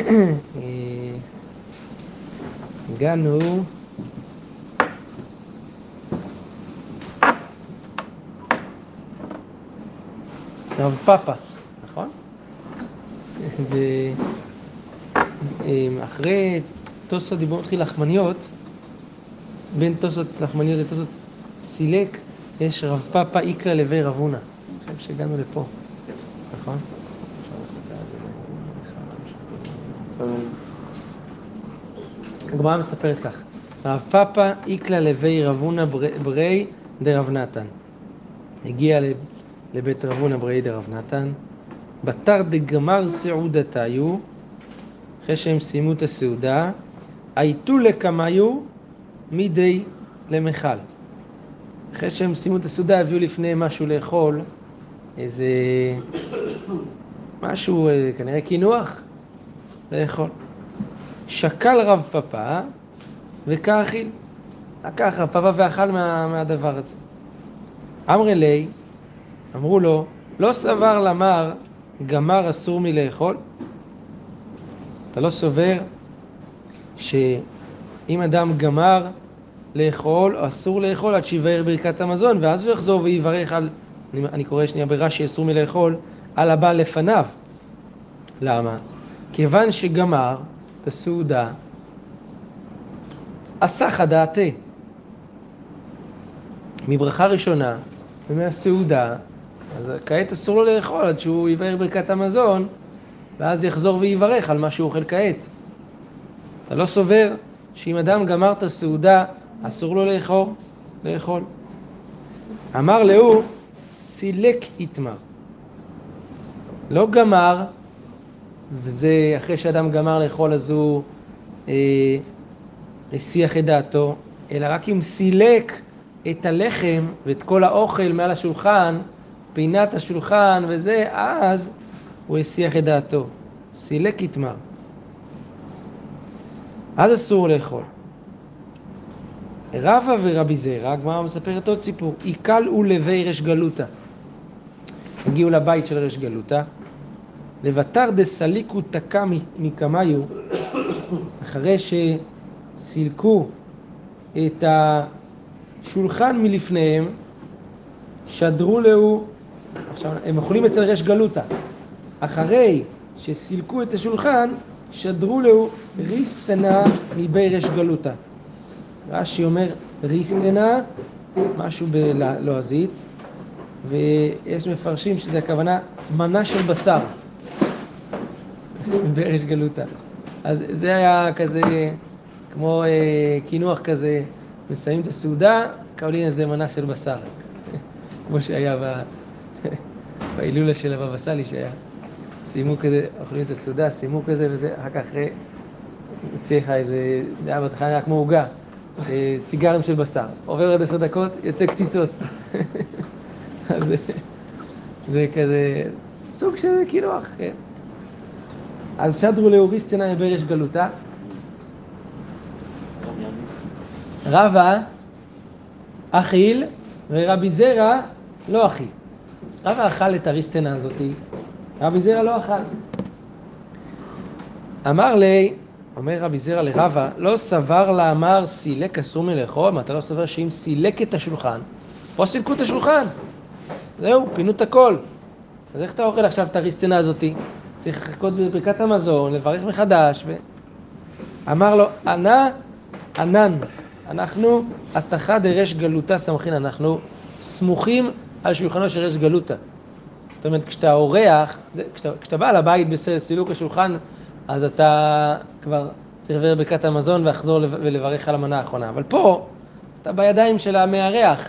הגענו רב פאפה, נכון? ואחרי תוספות דיבור מתחיל לחמניות, בין תוספות לחמניות לתוספות סילק, יש רב פאפה איקרא לוי רב הונא. אני חושב שהגענו לפה, נכון? הגמרא מספרת כך, רב פאפה איקלא לוי רב הונא ברי דרב נתן. הגיע לבית רב הונא ברי דרב נתן, בתר דגמר סעודתיו, אחרי שהם סיימו את הסעודה, הייתו לקמיו מידי למכל. אחרי שהם סיימו את הסעודה, הביאו לפני משהו לאכול, איזה משהו, אה, כנראה קינוח, לאכול. שקל רב פאפה וכאכיל. לקח רב פאפה ואכל מה, מהדבר הזה. אמרי לי, אמרו לו, לא סבר למר גמר אסור מלאכול? אתה לא סובר שאם אדם גמר לאכול, אסור לאכול עד שיבאר ברכת המזון, ואז הוא יחזור ויברך על, אני, אני קורא שנייה ברש"י, אסור מלאכול, על הבא לפניו. למה? כיוון שגמר את הסעודה, אסך הדעתה. מברכה ראשונה ומהסעודה, אז כעת אסור לו לאכול עד שהוא יברך ברכת המזון, ואז יחזור ויברך על מה שהוא אוכל כעת. אתה לא סובר שאם אדם גמר את הסעודה, אסור לו לאכול? לאכול. אמר להוא, סילק איתמר. לא גמר, וזה אחרי שאדם גמר לאכול אז הוא אה, הסיח את דעתו, אלא רק אם סילק את הלחם ואת כל האוכל מעל השולחן, פינת השולחן וזה, אז הוא הסיח את דעתו. סילק יתמר. אז אסור לאכול. רבא ורבי זרע, הגמרא מספרת עוד סיפור, עיקלו לבי רש גלותא. הגיעו לבית של רש גלותא, לבתר דסליקו תקע מקמיו, אחרי שסילקו את השולחן מלפניהם, שדרו לו, עכשיו הם אוכלים אצל רש גלותא, אחרי שסילקו את השולחן, שדרו לו ריסטנה מבי רש גלותא. רש"י אומר ריסטנה, משהו בלועזית, ויש מפרשים שזה הכוונה מנה של בשר. ברש גלותא. אז זה היה כזה, כמו אה, קינוח כזה, מסיימים את הסעודה, קבלים איזה מנה של בשר. כמו שהיה בהילולה של הבבא סאלי שהיה. סיימו כזה, אוכלים את הסעודה, סיימו כזה וזה, אחר כך אה, יוצא לך איזה, זה היה בהתחלה כמו עוגה, אה, סיגרים של בשר. עובר עוד עשר דקות, יוצא קציצות. אז זה כזה סוג של קינוח, כן. אז שדרו לאוריסטנה ברש גלותה. רבא אכיל ורבי זרע לא אכיל. רבא אכל את אריסטנה הזאתי, רבי זרע לא אכל. אמר לי, אומר רבי זרע לרבא, לא סבר לאמר סילק אסור מלאכול? מה אתה לא סובר שאם סילק את השולחן, או סילקו את השולחן, זהו, פינו את הכל. אז איך אתה אוכל עכשיו את האריסטנה הזאתי? צריך לחכות בברכת המזון, לברך מחדש. ו... אמר לו, ענה ענן, אנחנו התחה דרש גלותה סמכין, אנחנו סמוכים על שולחנו של רש גלותה. זאת אומרת, כשאתה אורח, כשאתה, כשאתה בא לבית בסילוק השולחן, אז אתה כבר צריך לברך ברכת המזון ולחזור ולברך על המנה האחרונה. אבל פה, אתה בידיים של המארח.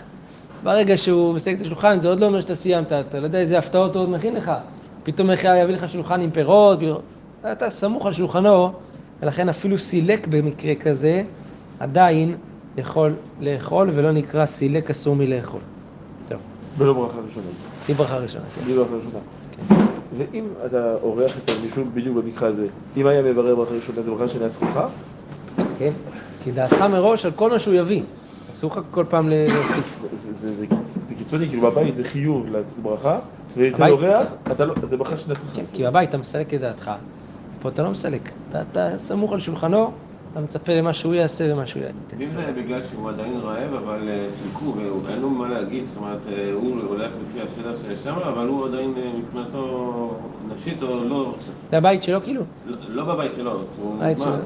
ברגע שהוא מסייג את השולחן, זה עוד לא אומר שאתה סיימת, אתה לא יודע איזה הפתעות הוא עוד מכין לך. פתאום אחד יביא לך שולחן עם פירות, אתה סמוך על שולחנו, ולכן אפילו סילק במקרה כזה, עדיין יכול לאכול, ולא נקרא סילק אסור מלאכול. טוב. ולא ברכה ראשונה. היא ברכה ראשונה, כן. היא ברכה ראשונה. כן. ואם אתה אורח את מישהו בדיוק במקרה הזה, אם היה מברר ברכה ראשונה, זה ברכה שנייה אסורך? כן, כי דעתך מראש על כל מה שהוא יביא. אסור לך כל פעם להוסיף. זה קיצוני, כאילו בבית זה חיוב לעשות ברכה, ואצל אורח, אתה לא, זה ברכה שני עצמך. כן, כי בבית אתה מסלק את דעתך, פה אתה לא מסלק. אתה, סמוך על שולחנו, אתה מצפה למה שהוא יעשה ומה שהוא ייתן. ואם זה בגלל שהוא עדיין רעב, אבל אה, סילקו, ואין לו מה להגיד, זאת אומרת, אה, הוא הולך לפי הסדר שיש שם, אבל הוא עדיין אה, מבחינתו נפשית או לא, זה הבית שלו כאילו? לא- לא בבית שלו, הוא. מוזמן.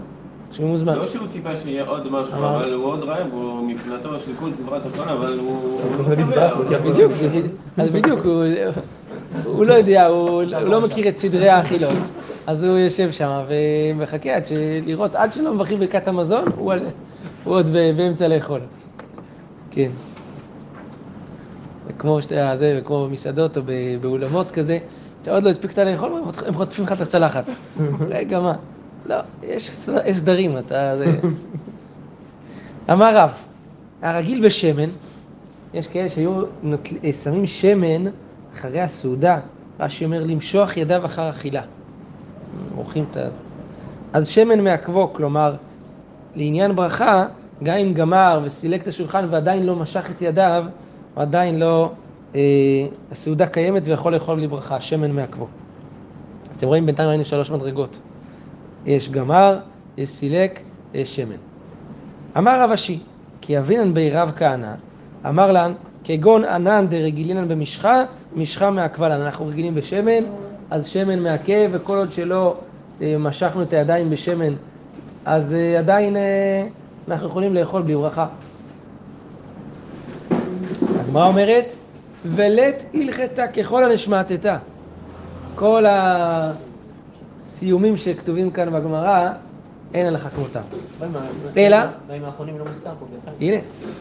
שהוא מוזמן. לא שהוא ציפה שיהיה עוד משהו, אבל- הוא עוד רעב, הוא מבחינתו סילקו את חברת הכל, אבל הוא... שבע, הוא הוא- בדיוק. אז בדיוק, הוא, לא יודע, הוא, לא מכיר את סדרי האכילות. אז הוא יושב שם ומחכה עד ש... לראות, עד שלא מברכים ברכת המזון, הוא, עוד באמצע לאכול. כן. כמו שאתה, זה, כמו במסעדות או באולמות כזה, שעוד לא הספקת לאכול, הם חוטפים לך את הצלחת. רגע, מה? לא, יש ס- יש סדרים, אתה... אמר רב, הרגיל בשמן, יש כאלה שהיו שמים שמן אחרי הסעודה, רש"י אומר למשוח ידיו אחר אכילה. עורכים את ה... אז שמן מעכבו, כלומר, לעניין ברכה, גם אם גמר וסילק את השולחן ועדיין לא משך את ידיו, הוא עדיין לא... אה, הסעודה קיימת ויכול לאכול בלי ברכה, שמן מעכבו. אתם רואים, בינתיים ראינו שלוש מדרגות. יש גמר, יש סילק, יש שמן. אמר רב אשי, כי אבינן בי רב כהנא, אמר לן, כגון ענן דרגילינן במשחה, משחה מעכבה לן. אנחנו רגילים בשמן, אז שמן מעכב, וכל עוד שלא אה, משכנו את הידיים בשמן, אז אה, עדיין אה, אנחנו יכולים לאכול בלי ברכה. הגמרא אומרת, ולית הלכתה ככל הנשמטתה. כל הסיומים שכתובים כאן בגמרא, אין הלכה כמותם. אלא? לא. הנה,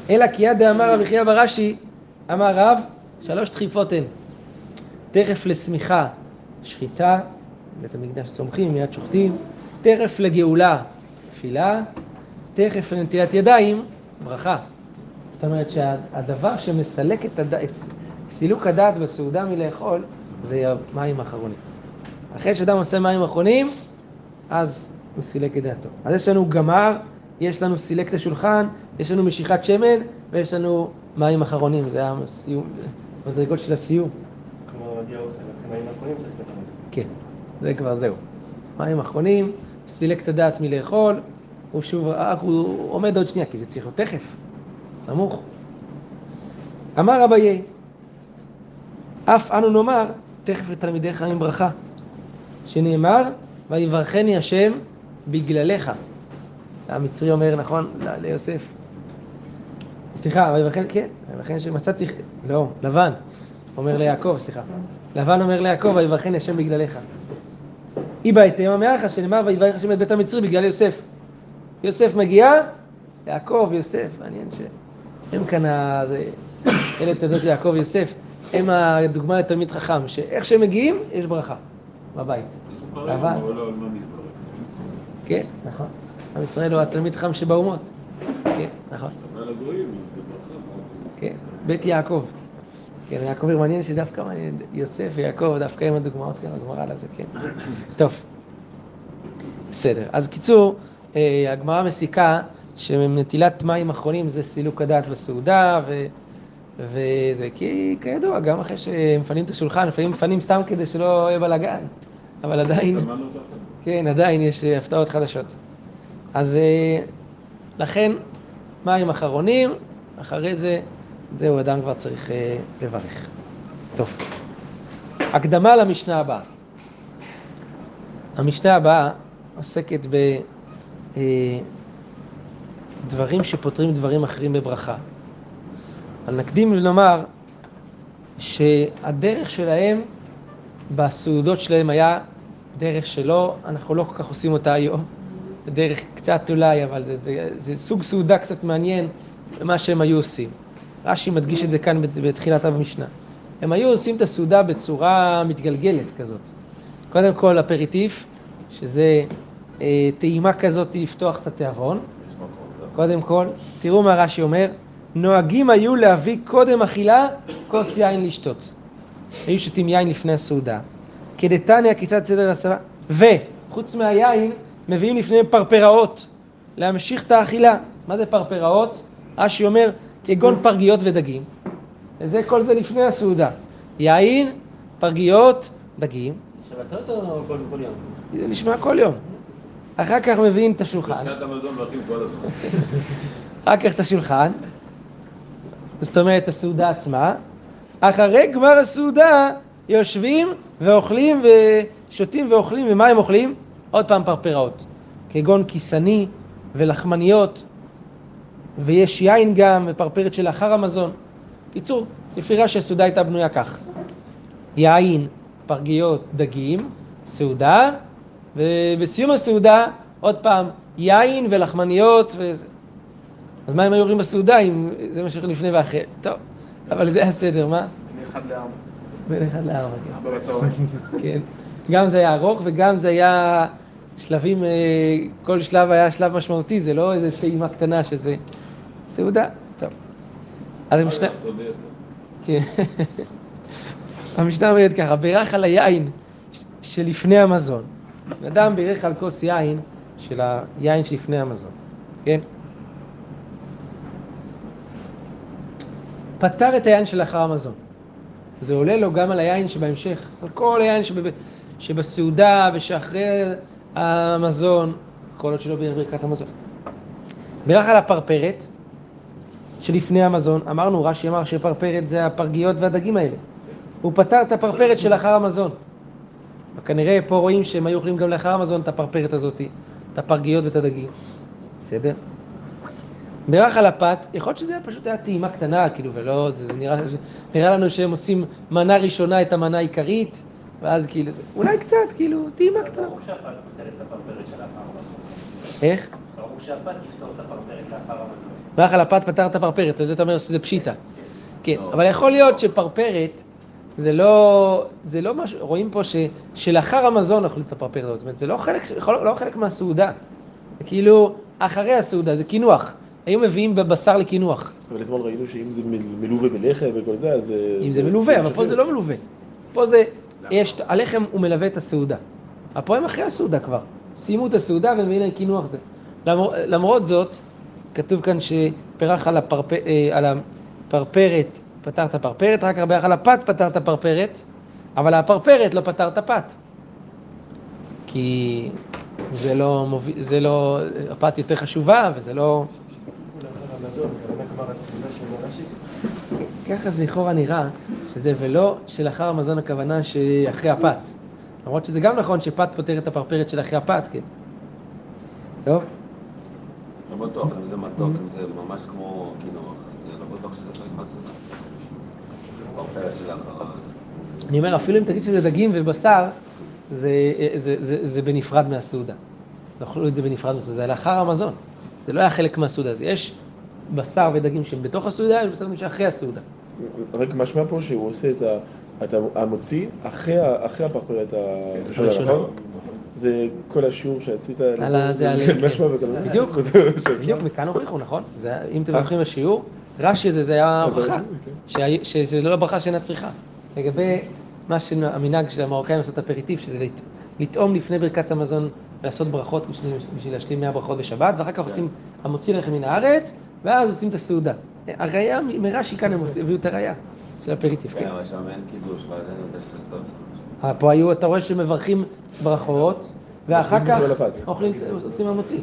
אלא כי יד דאמר רבי חייא ברש"י, אמר רב, שלוש דחיפות הן. תכף לשמיכה, שחיטה, בית המקדש צומחים, מיד שוחטים, תכף לגאולה, תפילה, תכף לנטילת ידיים, ברכה. זאת אומרת שהדבר שמסלק את, הד... את סילוק הדעת בסעודה מלאכול, זה המים האחרונים. אחרי שאדם עושה מים אחרונים, אז הוא סילק את דעתו. אז יש לנו גמר, יש לנו סילק את השולחן, יש לנו משיכת שמן, ויש לנו מים אחרונים, זה הסיום, מדרגות של הסיום. כמו הגיע אוכל, מים האחרונים צריך לקבל. כן, זה כבר זהו. מים אחרונים, סילק את הדעת מלאכול, הוא שוב, רק הוא עומד עוד שנייה, כי זה צריך להיות תכף, סמוך. אמר אביי, אף אנו נאמר, תכף לתלמידיך עם ברכה, שנאמר, ויברכני השם בגללך. המצרי אומר, נכון, ליוסף. סליחה, ויברכני, כן, ויברכני השם, מצאתי, לא, לבן, אומר ליעקב, סליחה. לבן אומר ליעקב, ויברכני השם בגללך. אי בהתאמה מאחה, שנאמר, ויברך השם את בית המצרי בגלל יוסף. יוסף מגיע, יעקב, יוסף, מעניין ש... הם כאן, ה- זה, אלה תולדות יעקב ויוסף, הם הדוגמה לתלמיד חכם, שאיך שהם מגיעים, יש ברכה בבית. אבל- לא, מתברר? כן, נכון. עם ישראל הוא התלמיד חכם שבאומות. כן, נכון. אבל הגויים, זה ברכה. כן, בית יעקב. כן, יעקב מעניין שדווקא מעניין, יוסף ויעקב, דווקא עם הדוגמאות כאן, הגמרא לזה, כן. טוב, בסדר. אז קיצור, אה, הגמרא מסיקה שנטילת מים אחרונים זה סילוק הדעת בסעודה, ו... וזה כי כידוע, גם אחרי שמפנים את השולחן, לפעמים מפנים סתם כדי שלא יהיה בלאגן, אבל עדיין... כן, עדיין יש אה, הפתעות חדשות. אז אה, לכן, מים אחרונים, אחרי זה, זהו, אדם כבר צריך אה, לברך. טוב. הקדמה למשנה הבאה. המשנה הבאה עוסקת בדברים שפותרים דברים אחרים בברכה. אבל נקדים לומר שהדרך שלהם בסעודות שלהם היה דרך שלא, אנחנו לא כל כך עושים אותה היום. זה דרך קצת אולי, אבל זה, זה, זה סוג סעודה קצת מעניין במה שהם היו עושים. רש"י מדגיש את זה כאן בת- בתחילת המשנה. הם היו עושים את הסעודה בצורה מתגלגלת כזאת. קודם כל אפריטיף, שזה אה, טעימה כזאת לפתוח את התיאבון. קודם כל, תראו מה רש"י אומר, נוהגים היו להביא קודם אכילה כוס יין לשתות. היו שותים יין לפני הסעודה. כדתניא כיצד סדר הסבה, וחוץ מהיין, מביאים לפניהם פרפראות, להמשיך את האכילה. מה זה פרפראות? רש"י אומר, כגון פרגיות ודגים. וזה, כל זה לפני הסעודה. יין, פרגיות, דגים. שבתות או כל כל יום? זה נשמע כל יום. אחר כך מביאים את השולחן, הזמן. אחר כך את השולחן, זאת אומרת הסעודה עצמה, אחרי גמר הסעודה יושבים ואוכלים ושותים ואוכלים, ומה הם אוכלים? עוד פעם פרפראות, כגון כיסני ולחמניות, ויש יין גם, ופרפרת שלאחר המזון. קיצור, לפי רש"י הסעודה הייתה בנויה כך: יין, פרגיות, דגים, סעודה, ובסיום הסעודה עוד פעם יין ולחמניות וזה. אז מה הם היו אומרים בסעודה אם זה מה שהולכים לפני ואחרי? טוב, אבל זה הסדר, מה? בין אחד לארבע. בין אחד לארבע, כן. ארבע בצהריים. כן. גם זה היה ארוך וגם זה היה שלבים, אה, כל שלב היה שלב משמעותי, זה לא איזה טעימה קטנה שזה סעודה. טוב. אז המשנה... סודי יותר. כן. המשנה אומרת ככה, בירך על היין שלפני המזון. אדם בירך על כוס יין של היין שלפני המזון, כן? פתר את היין שלאחר המזון. זה עולה לו גם על היין שבהמשך, על כל היין שב, שבסעודה ושאחרי המזון, כל עוד שלא בירך ברכת המזון. בירך על הפרפרת שלפני המזון, אמרנו, רש"י אמר שפרפרת זה הפרגיות והדגים האלה. הוא פתר את הפרפרת שלאחר המזון. כנראה פה רואים שהם היו אוכלים גם לאחר המזון את הפרפרת הזאת, את הפרגיות ואת הדגים. בסדר? בירך על הפת, יכול להיות שזה היה פשוט היה טעימה קטנה, כאילו, ולא, זה, זה נראה, נראה לנו שהם עושים מנה ראשונה את המנה העיקרית, ואז כאילו, זה, אולי קצת, כאילו, טעימה קטנה. ברור שהפת פותרת את הפרפרת של המזון. איך? ברור שהפת תפתור את הפרפרת לאחר המזון. בירך על הפת פתר את הפרפרת, וזה אתה אומר שזה פשיטה. כן, לא. אבל יכול להיות שפרפרת זה לא, זה לא משהו, רואים פה ש, שלאחר המזון אוכלים את הפרפרת זאת אומרת, זה לא חלק, לא חלק מהסעודה, זה כאילו אחרי הסעודה, זה קינוח, היו מביאים בבשר לקינוח, אבל אתמול ראינו שאם זה מל- מלווה בלחם וכל זה, אז... אה, אם זה מלווה, אבל פה זה לא מלווה, פה זה, יש, הלחם הוא מלווה את הסעודה, פה הם אחרי הסעודה כבר, סיימו את הסעודה ומביאים להם קינוח זה. למר, למרות זאת, כתוב כאן שפרח על, הפרפ, אה, על הפרפרת, פתר את הפרפרת, רק הרבה על הפת פתר את הפרפרת, אבל הפרפרת לא פתר את הפת. כי זה לא, מוביל, זה לא, הפת יותר חשובה וזה לא... לאחר המזון, הכוונה כבר הסעודה של רש"י. ככה זה לכאורה נראה, שזה ולא שלאחר המזון הכוונה שאחרי הפת. למרות שזה גם נכון שפת פותר את הפרפרת של אחרי הפת, כן. טוב? לא בטוח אם זה מתוק, אם זה ממש כמו קינוח, זה לא בטוח שזה חלק מהסעודה. אני אומר, אפילו אם תגיד שזה דגים ובשר, זה, זה, זה, זה בנפרד מהסעודה. אכלו את זה בנפרד מהסעודה, זה לאחר המזון. זה לא היה חלק מהסעודה, אז יש בשר ודגים שהם בתוך הסעודה, יש בשר ודגים שאחרי הסעודה. רק משמע פה שהוא עושה את ה... אתה המוציא אחרי, אחרי הפרפרת הראשונה, הראשונה. נכון? זה כל השיעור שעשית, זה כן. משמע. בדיוק. בדיוק, מכאן הוכיחו, נכון? אם אתם זוכרים בשיעור, רש"י זה, זה היה אז הוכחה, כן. שזה לא ברכה שאינה צריכה. לגבי מה שהמנהג של המרוקאים לעשות אפריטיב, שזה לט- לטעום לפני ברכת המזון, לעשות ברכות בשביל, בשביל להשלים 100 ברכות בשבת, ואחר כך עושים המוציא לחם מן הארץ, ואז עושים את הסעודה. הראייה, מרש"י כאן הם הביאו את הראייה של אפריטיב, כן. כן, אבל שם אין קידוש, ועדיין יודע שזה טוב. אה, פה היו, אתה רואה שמברכים ברכות, ואחר כך אוכלים עושים המוציא.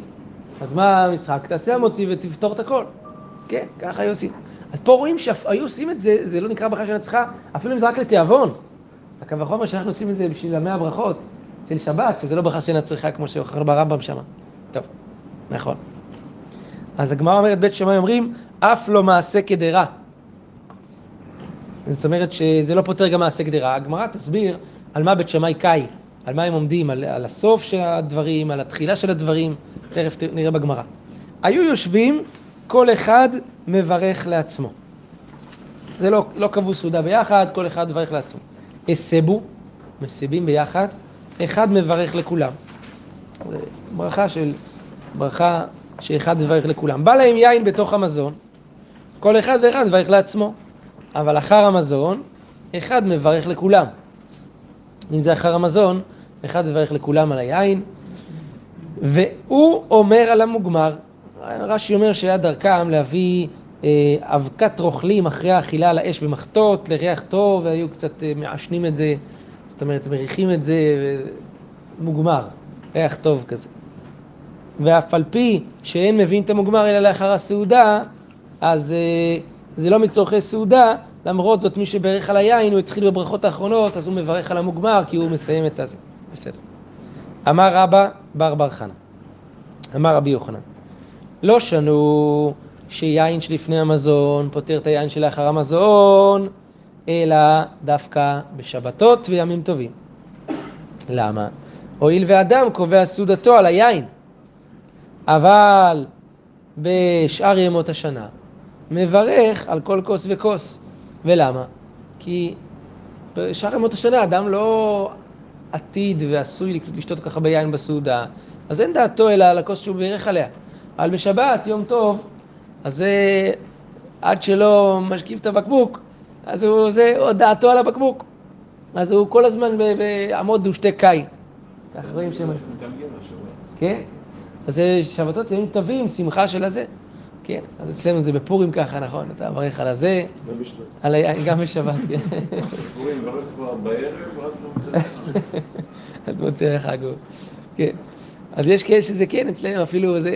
אז מה המשחק? תעשה המוציא ותפתור את הכל. כן, ככה היו עושים. אז פה רואים שהיו עושים את זה, זה לא נקרא ברכה של הצלחה, אפילו אם זה רק לתיאבון. הקו וחומר שאנחנו עושים את זה בשביל המאה הברכות של שבת, שזה לא ברכה שאינה צריכה כמו שאוכל ברמב"ם שמה. טוב, נכון. אז הגמרא אומרת, בית שמאי אומרים, אף לא מעשה כדרה. זאת אומרת שזה לא פותר גם מעשה גדרה. הגמרא תסביר על מה בית שמאי קאי, על מה הם עומדים, על, על הסוף של הדברים, על התחילה של הדברים, תכף נראה בגמרא. היו יושבים, כל אחד מברך לעצמו. זה לא, לא קבעו סעודה ביחד, כל אחד מברך לעצמו. הסבו, מסיבים ביחד, אחד מברך לכולם. ברכה של, ברכה שאחד מברך לכולם. בא להם יין בתוך המזון, כל אחד ואחד מברך לעצמו. אבל אחר המזון, אחד מברך לכולם. אם זה אחר המזון, אחד מברך לכולם על היין, והוא אומר על המוגמר. רש"י אומר שהיה דרכם להביא אה, אבקת רוכלים אחרי האכילה על האש במחטות, לריח טוב, והיו קצת אה, מעשנים את זה, זאת אומרת, מריחים את זה, ו... מוגמר, ריח טוב כזה. ואף על פי שאין מבין את המוגמר אלא לאחר הסעודה, אז אה, זה לא מצורכי סעודה, למרות זאת מי שברך על היין, הוא התחיל בברכות האחרונות, אז הוא מברך על המוגמר, כי הוא מסיים את הזה. בסדר. אמר רבא בר בר חנה, אמר רבי יוחנן, לא שנו שיין שלפני המזון פותר את היין שלאחר המזון, אלא דווקא בשבתות וימים טובים. למה? הואיל ואדם קובע סעודתו על היין, אבל בשאר ימות השנה מברך על כל כוס וכוס. ולמה? כי בשאר ימות השנה אדם לא עתיד ועשוי לשתות ככה ביין בסעודה, אז אין דעתו אלא על הכוס שהוא בירך עליה. אבל בשבת, יום טוב, אז זה עד שלא משכיב את הבקבוק, אז הוא, זה עוד דעתו על הבקבוק. אז הוא כל הזמן בעמוד ושתי קאי. ככה רואים שהם... כן? אז זה שבתות ימים טובים, שמחה של הזה. כן, אז אצלנו זה בפורים ככה, נכון? אתה מברך על הזה, על היין, גם בשבת, כן. פורים, מברך כבר בערב, רק במוצאי עד מוצאי החג הוא. כן. אז יש כאלה שזה כן, אצלנו אפילו זה,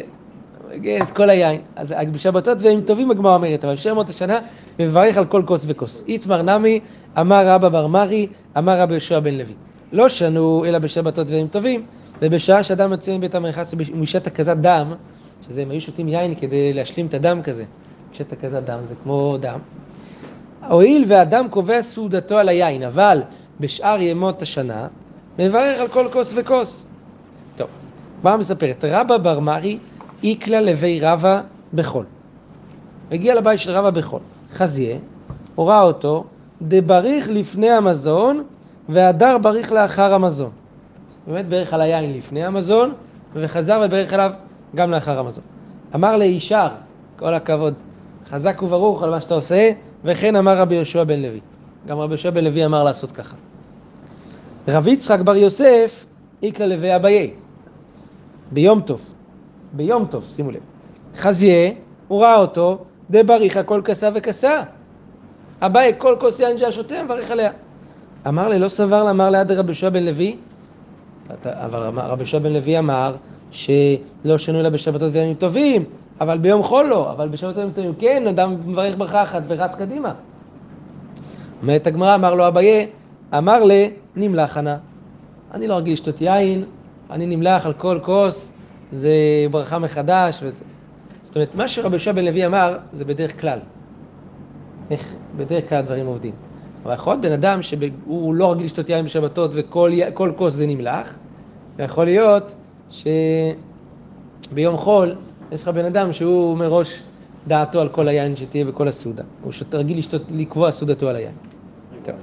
כן, את כל היין. אז בשבתות והם טובים הגמרא אומרת, אבל בשם מות השנה מברך על כל כוס וכוס. איתמר נמי, אמר רבא בר מרי, אמר רבי יהושע בן לוי. לא שנו אלא בשבתות והם טובים, ובשעה שאדם יוצא מבית המרחץ ומשעת הקזת דם, שזה הם היו שותים יין כדי להשלים את הדם כזה. משעת הקזת דם זה כמו דם. הואיל ואדם קובע סעודתו על היין, אבל בשאר ימות השנה, מברך על כל כוס וכוס. טוב, מה מספרת? רבא בר מרי איקלה לוי רבא בחול. הגיע לבית של רבא בחול. חזיה, הורה אותו, דבריך לפני המזון, והדר בריך לאחר המזון. באמת ברך על היין לפני המזון, וחזר וברך עליו גם לאחר המזון. אמר לישר, כל הכבוד, חזק וברוך על מה שאתה עושה, וכן אמר רבי יהושע בן לוי. גם רבי יהושע בן לוי אמר לעשות ככה. רבי יצחק בר יוסף, איקלה לוי אביי. ביום טוב, ביום טוב, שימו לב. חזיה, הוא ראה אותו, דבריך כל כסה וכסה. אביי, כל כוס יין שהיה שותה, מברך עליה. אמר לי, לא סבר לאמר ליד רבי יהושע בן לוי, אבל רבי יהושע בן לוי אמר שלא שנו אלא בשבתות וימים טובים, אבל ביום חול לא, אבל בשבתות וימים טובים כן, אדם מברך ברכה אחת ורץ קדימה. אומרת הגמרא, אמר לו אביי, אמר ל, נמלח נא. אני לא רגיל לשתות יין, אני נמלח על כל כוס, זה ברכה מחדש וזה. זאת אומרת, מה שרבי יהושע בן לוי אמר, זה בדרך כלל. איך בדרך כלל הדברים עובדים. אבל יכול להיות בן אדם שהוא לא רגיל לשתות יין בשבתות וכל כוס זה נמלח, ויכול להיות שביום חול יש לך בן אדם שהוא מראש דעתו על כל היין שתהיה בכל הסעודה. הוא רגיל לשתות, לקבוע סעודתו על היין. טוב.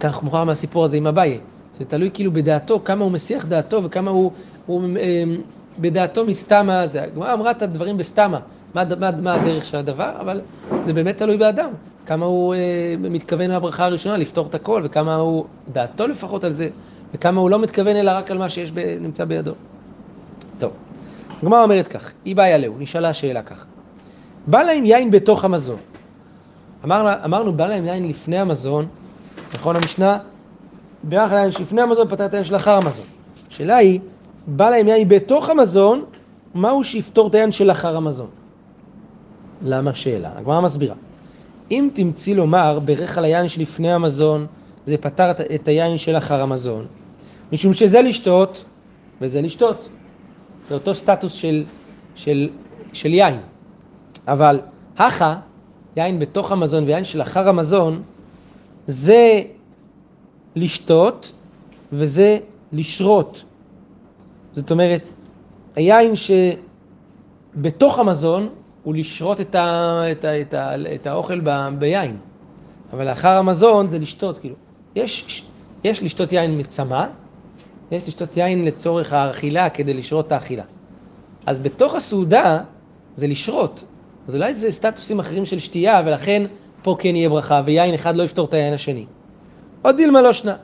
כך מוכר מהסיפור הזה עם אביי. זה תלוי כאילו בדעתו, כמה הוא מסיח דעתו וכמה הוא, הוא אה, בדעתו מסתמה. זה, הגמרא אמרה את הדברים בסתמה, מה, מה, מה הדרך של הדבר, אבל זה באמת תלוי באדם. כמה הוא אה, מתכוון מהברכה הראשונה לפתור את הכל, וכמה הוא, דעתו לפחות על זה, וכמה הוא לא מתכוון אלא רק על מה שיש, ב, נמצא בידו. טוב, הגמרא אומרת כך, היא באה להו, נשאלה השאלה כך. בא להם יין בתוך המזון. אמר, אמרנו, בא להם יין לפני המזון, נכון המשנה? בירך להם שלפני המזון, פתר את העניין שלאחר המזון. השאלה היא, בא להם יין בתוך המזון, מהו שיפתור את העניין שלאחר המזון? למה שאלה? הגמרא מסבירה. אם תמצאי לומר, ברך על היין שלפני המזון, זה פתר את היין שלאחר המזון. משום שזה לשתות, וזה לשתות. זה אותו סטטוס של, של, של יין. אבל הכה, יין בתוך המזון ויין שלאחר המזון, זה לשתות וזה לשרות. זאת אומרת, היין שבתוך המזון הוא לשרות את, ה, את, ה, את, ה, את האוכל ב, ביין. אבל לאחר המזון זה לשתות, כאילו. יש, יש לשתות יין מצמא, יש לשתות יין לצורך האכילה כדי לשרות את האכילה. אז בתוך הסעודה זה לשרות. אז אולי זה סטטוסים אחרים של שתייה, ולכן פה כן יהיה ברכה, ויין אחד לא יפתור את היין השני. עוד דילמה לא שנה.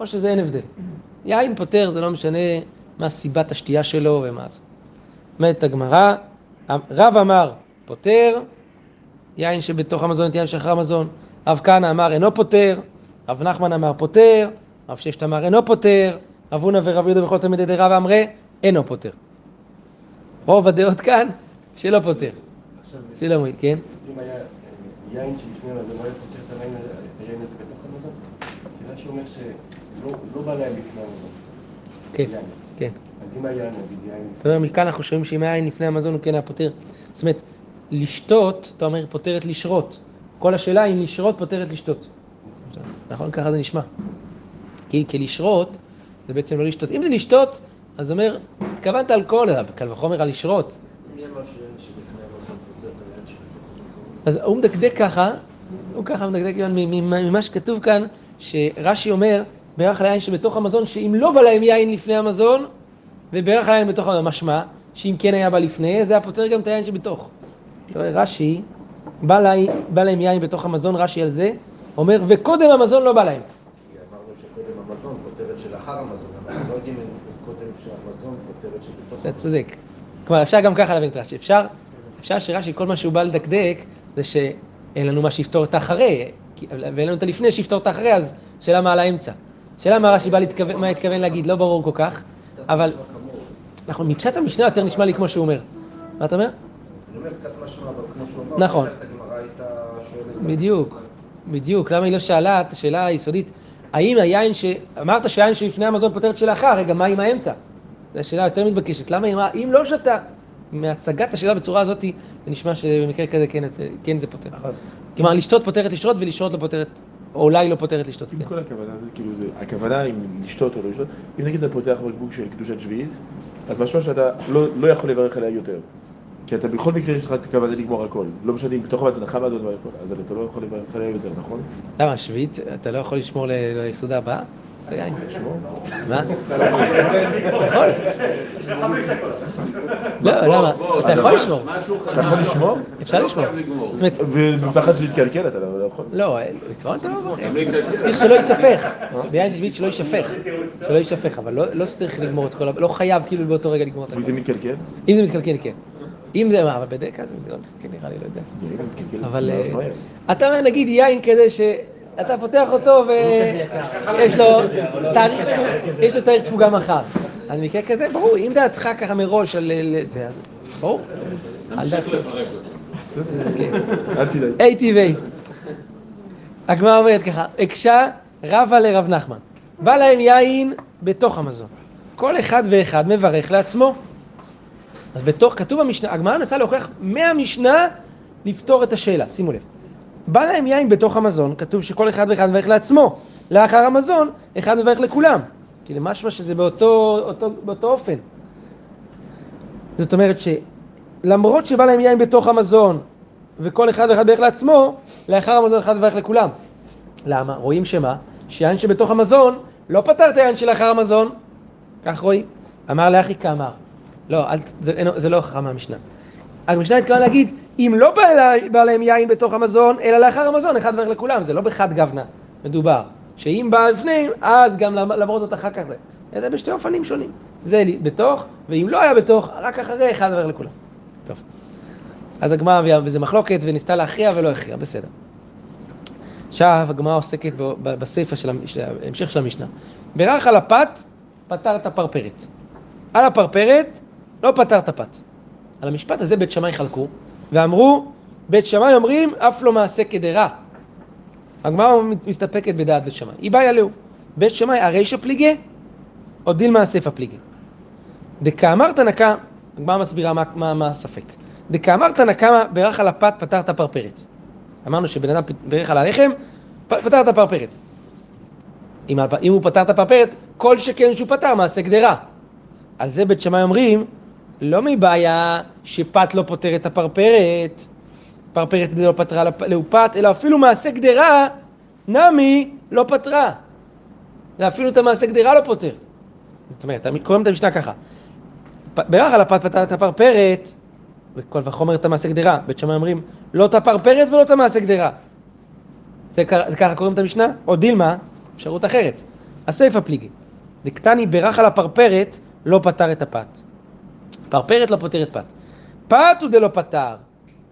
או שזה אין הבדל. יין פותר, זה לא משנה מה סיבת השתייה שלו ומה זה. אומרת הגמרא, רב אמר פותר, יין שבתוך המזון את יין שאחרי המזון. רב כהנא אמר אינו פוטר, רב נחמן אמר פוטר, רב ששת אמר אינו פוטר, רב הונא ורב יהודה וכל תלמידי די רבא אמרי אינו פוטר. רוב הדעות כאן שלא פוטר, שלא מועיל, כן? אם היה אה, יין שלפני המזון, לא היה פותר את היין הזה- בתוך המזון? כי רש"י אומר שלא לא בא להם לפני המזון. כן. כן. אז אם היה נגיד יין... זאת אומרת, מכאן אנחנו שומעים שאם היה יין לפני המזון הוא כן היה פותר. זאת אומרת, לשתות, אתה אומר, פותרת לשרות. כל השאלה אם לשרות פותרת לשתות. נכון? ככה זה נשמע. כי, כי לשרות זה בעצם לא לשתות. אם זה לשתות, אז אומר, התכוונת אלכוהול, קל וחומר על לשרות. אז הוא מדקדק ככה, הוא ככה מדקדק ממה שכתוב כאן, שרש"י אומר, בירך על היין שבתוך המזון, שאם לא בא להם יין לפני המזון, ובירך על היין בתוך המזון, משמע, שאם כן היה בא לפני, זה היה פותר גם את היין שבתוך. אתה רואה, רש"י, בא, לה, בא להם יין בתוך המזון, רש"י על זה, אומר, וקודם המזון לא בא להם. אמרנו שקודם המזון פותרת שלאחר המזון, אבל אנחנו לא יודעים אם קודם שהמזון פותרת שבתוך אתה צודק. כלומר, אפשר גם ככה להבין את רש"י. אפשר, אפשר שרש"י, כל מה שהוא בא לדקדק, זה שאין לנו מה שיפתור את האחרי, ואין לנו את הלפני שיפתור את האחרי, אז שאלה מה על האמצע. שאלה מה רש"י בא להתכוון, מה התכוון להגיד, לא ברור כל כך, אבל נכון, מפשט המשנה יותר נשמע לי כמו שהוא אומר. מה אתה אומר? אני אומר קצת משמע, אבל כמו שהוא אמר, נכון. בדיוק, בדיוק. למה היא לא שאלה את השאלה היסודית, האם היין ש... אמרת שהיין שלפני המזון פותר את שלאחר, רגע, מה עם האמצע? זו השאלה יותר מתבקשת. למה היא אמרה, אם לא שתה, מהצגת השאלה בצורה הזאת, זה נשמע שבמקרה כזה כן, זה- כן זה פותר. כלומר, לשתות פותרת לשתות ולשרות לא פותרת, או אולי לא פותרת לשתות. עם כן. כל הכוונה, זה כאילו, זה, הכוונה אם לשתות או לא לשתות, אם נגיד אתה פותח בקבוק של קדושת שביעית, אז משמע שאתה לא, לא יכול לברך עליה יותר. כי אתה בכל מקרה יש לך את הכוונה לגמור הכל. לא משנה אם בתוך המזון, אחר המזון והכל, אז אתה לא יכול לברך עליה יותר, נכון? למה, שביעית, אתה לא יכול לשמור ל- ליסודה הבאה? זה יין. לשמור? מה? יכול. לא, למה? אתה יכול לשמור. אתה יכול לשמור? אפשר לא לשמור. זאת אומרת, ובפחד שזה יתקלקל אתה לא יכול. לא, בעיקרון אתה לא זוכר. לא. צריך שלא יישפך. ביין שביעית שלא יישפך. שלא יישפך, אבל לא לא צריך לגמור את כל ה... לא חייב כאילו באותו רגע לגמור את הכל. וזה מתקלקל? אם זה מתקלקל, כן. אם זה... מה, אבל בדרך כלל זה לא מתקלקל, נראה לי, לא יודע. אם זה אבל זה אה, לא. אתה אומר נגיד יין כזה שאתה פותח אותו ויש לו תאריך תפוגה- מחר. אז במקרה כזה, ברור, אם דעתך ככה מראש על זה, אז ברור. תמשיך. לפרק אותו. כן. אל תדאג. היי טבעי. הגמרא אומרת ככה, הקשה רבה לרב נחמן. בא להם יין בתוך המזון. כל אחד ואחד מברך לעצמו. אז בתוך, כתוב במשנה, הגמרא מנסה להוכיח מהמשנה לפתור את השאלה, שימו לב. בא להם יין בתוך המזון, כתוב שכל אחד ואחד מברך לעצמו. לאחר המזון, אחד מברך לכולם. כי למשמע שזה באותו, אותו, באותו אופן. זאת אומרת שלמרות שבא להם יין בתוך המזון, וכל אחד ואחד מברך לעצמו, לאחר המזון אחד מברך לכולם. למה? רואים שמה? שיין שבתוך המזון לא פתר את היין שלאחר המזון. כך רואים. אמר לאחי כאמר. לא, אל, זה, אין- זה לא חכם מהמשנה. המשנה התכוון להגיד, אם לא בא, אלי- בא להם יין בתוך המזון, אלא לאחר המזון, אחד מברך לכולם. זה לא בחד גוונה מדובר. שאם בא לפני, אז גם למ- למרות זאת אחר כך זה. זה בשתי אופנים שונים. זה בתוך, ואם לא היה בתוך, רק אחרי, אחד מברך לכולם. טוב. אז הגמרא מביאה בזה מחלוקת וניסתה להכריע ולא הכריעה, בסדר. עכשיו הגמרא עוסקת בסיפא של ההמשך של המשנה. בירך על הפת, פתר את הפרפרת. על הפרפרת, לא פתר את הפת. על המשפט הזה בית שמאי חלקו, ואמרו, בית שמאי אומרים, אף לא מעשה כדרע. הגמרא מסתפקת בדעת בית שמאי. היא בעיה להו. בית שמאי הרישא פליגי, או דילמה הסיפא פליגי. דקאמר תנא הגמרא מסבירה מה, מה, מה הספק. דקאמר תנא קמא בירך על הפת פתר את הפרפרת. אמרנו שבן אדם בירך על הלחם, פתר את הפרפרת. אם, אם הוא פתר את הפרפרת, כל שכן שהוא פתר מעשה גדרה. על זה בית שמאי אומרים, לא מבעיה שפת לא פותר את הפרפרת, פרפרת לא פתרה לאופת, אלא אפילו מעשה גדרה, נמי לא פתרה. ואפילו את המעשה גדרה לא פותר. זאת אומרת, קוראים את המשנה ככה. בירך על הפת פתר את הפרפרת, וכל וחומר את המעשה גדרה. בית שמאי אומרים, לא את הפרפרת ולא את המעשה גדרה. זה, זה ככה קוראים את המשנה? או דילמה, אפשרות אחרת. הסיפא פליגי. דקטני בירך על הפרפרת, לא פתר את הפת. פרפרת לא פותרת פת. פת הוא דלא פתר.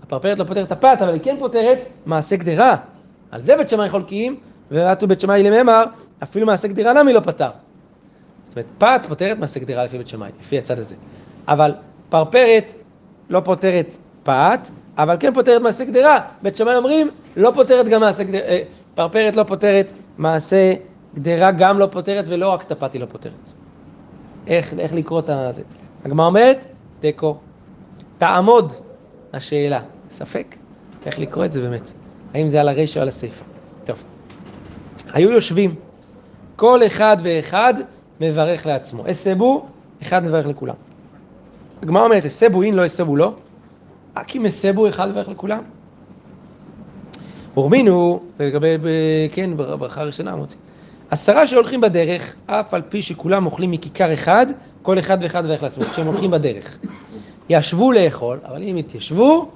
הפרפרת לא פותרת הפת, אבל היא כן פותרת מעשה גדרה. על זה בית שמאי חולקים, ורתו בית שמאי לממר, אפילו מעשה גדרה נמי לא פתר. זאת אומרת, פת פותרת מעשה גדרה לפי בית שמאי, לפי הצד הזה. אבל פרפרת לא פותרת פת, אבל כן פותרת מעשה גדרה. בית שמאי אומרים, לא פותרת גם מעשה גדרה, אה, פרפרת לא פותרת, מעשה גדרה גם לא פותרת, ולא רק את הפת היא לא פותרת. איך, איך לקרוא את זה? הגמרא אומרת, תיקו. תעמוד, השאלה. ספק, איך לקרוא את זה באמת. האם זה על הרשע או על הסיפא. טוב. היו יושבים, כל אחד ואחד מברך לעצמו. אסבו, אחד מברך לכולם. הגמרא אומרת, אסבו אין, לא אסבו לא. רק אם אסבו, אחד מברך לכולם. הורמינו, לגבי, כן, ברכה הראשונה, מוציא. עשרה שהולכים בדרך, אף על פי שכולם אוכלים מכיכר אחד, כל אחד ואחד מברך לעצמו, כשהם הולכים בדרך. ישבו לאכול, אבל אם יתיישבו,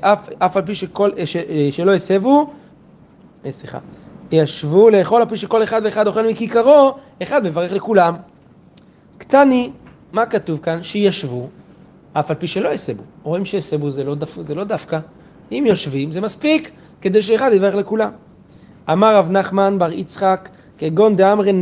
אף, אף על פי שכל, ש, שלא הסבו, אה, סליחה, ישבו לאכול, אף פי שכל אחד ואחד אוכל מכיכרו, אחד מברך לכולם. קטני, מה כתוב כאן? שישבו, אף על פי שלא הסבו. רואים שהסבו זה לא, דף, זה לא דווקא. אם יושבים, זה מספיק כדי שאחד יברך לכולם. אמר רב נחמן בר יצחק, כגון דאמרי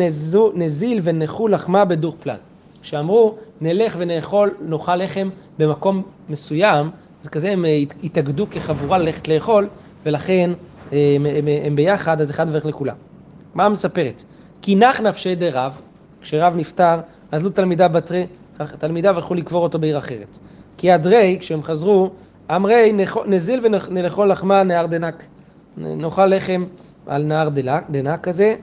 נזיל ונחו לחמה בדוך פלן. שאמרו, נלך ונאכול, נאכל לחם במקום מסוים, אז כזה הם אה, התאגדו כחבורה ללכת לאכול, ולכן אה, הם, הם, הם ביחד, אז אחד מברך לכולם. מה מספרת? כי נח נפשי די רב, כשרב נפטר, אז לו תלמידה בתרי, תלמידיו הלכו לקבור אותו בעיר אחרת. כי אדרי, כשהם חזרו, אמרי נזיל ונאכול לחמה נהר דנק. נאכל לחם על נהר דנק כזה.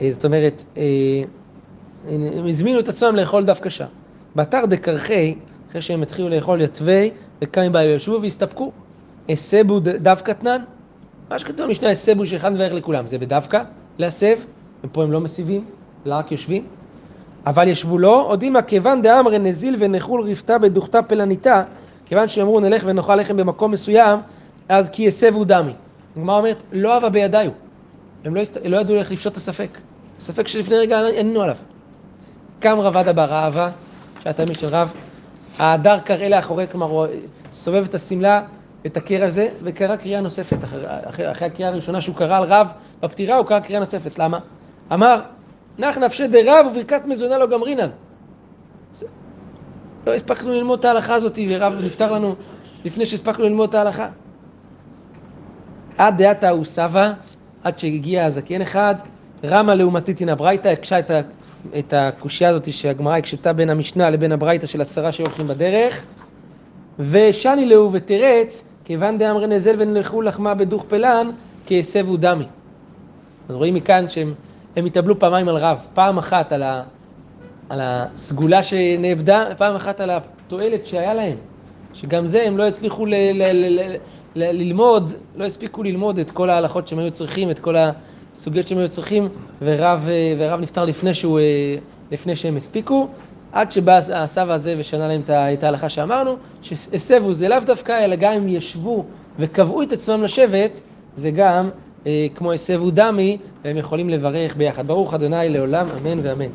אה, זאת אומרת, הם הזמינו את עצמם לאכול דווקא שם. בתר דקרחי, אחרי שהם התחילו לאכול יתווי, וקמים בעיה ישבו והסתפקו. הסבו דווקא תנן. מה שכתוב במשנה, הסבו שאחד מברך לכולם. זה בדווקא, להסב, ופה הם לא מסיבים, אלא רק יושבים. אבל ישבו לו, הודימה כיוון דאמרי נזיל ונחול רפתה בדוכתה פלניתה, כיוון שאמרו נלך ונאכל לחם במקום מסוים, אז כי הסבו דמי. הגמרא אומרת, לא אבה בידיו. הם לא, הסת... לא ידעו איך לפשוט את הספק. הספק שלפני רגע ענינו עליו. קם רב עדה בר אהבה, שהיה תלמיד של רב, ההדר קרא לאחורי, כלומר הוא סובב את השמלה, את הקרע הזה, וקרא קריאה נוספת. אחרי, אחרי, הקריאה הראשונה שהוא קרא על רב בפטירה, הוא קרא קריאה נוספת. למה? אמר, נח נפשי דרב וברכת מזונה לא גמרינן. לא הספקנו ללמוד את ההלכה הזאת, ורב נפטר לנו לפני שהספקנו ללמוד את ההלכה. עד דעתה הוא סבא, עד שהגיע הזקן אחד, רמה לעומתית הנה ברייתא, הקשה את, ה, את הקושייה הזאת שהגמרא הקשתה בין המשנה לבין הברייתא של עשרה שהולכים בדרך, ושני להו ותרץ, כיוון דאמרי נזל ונלכו לחמה בדוך פלן, כהסבו דמי. אז רואים מכאן שהם הם התאבלו פעמיים על רב, פעם אחת על, ה, על הסגולה שנאבדה, פעם אחת על התועלת שהיה להם, שגם זה הם לא הצליחו ל, ל, ל, ל, ל, ללמוד, לא הספיקו ללמוד את כל ההלכות שהם היו צריכים, את כל הסוגיות שהם היו צריכים, ורב, אה, ורב נפטר לפני, שהוא, אה, לפני שהם הספיקו, עד שבא הסבא הזה ושנה להם את ה- ההלכה שאמרנו, שהסבו זה לאו דווקא, אלא גם אם ישבו וקבעו את עצמם לשבת, זה גם אה, כמו הסבו דמי, והם יכולים לברך ביחד. ברוך אדוני לעולם, אמן ואמן.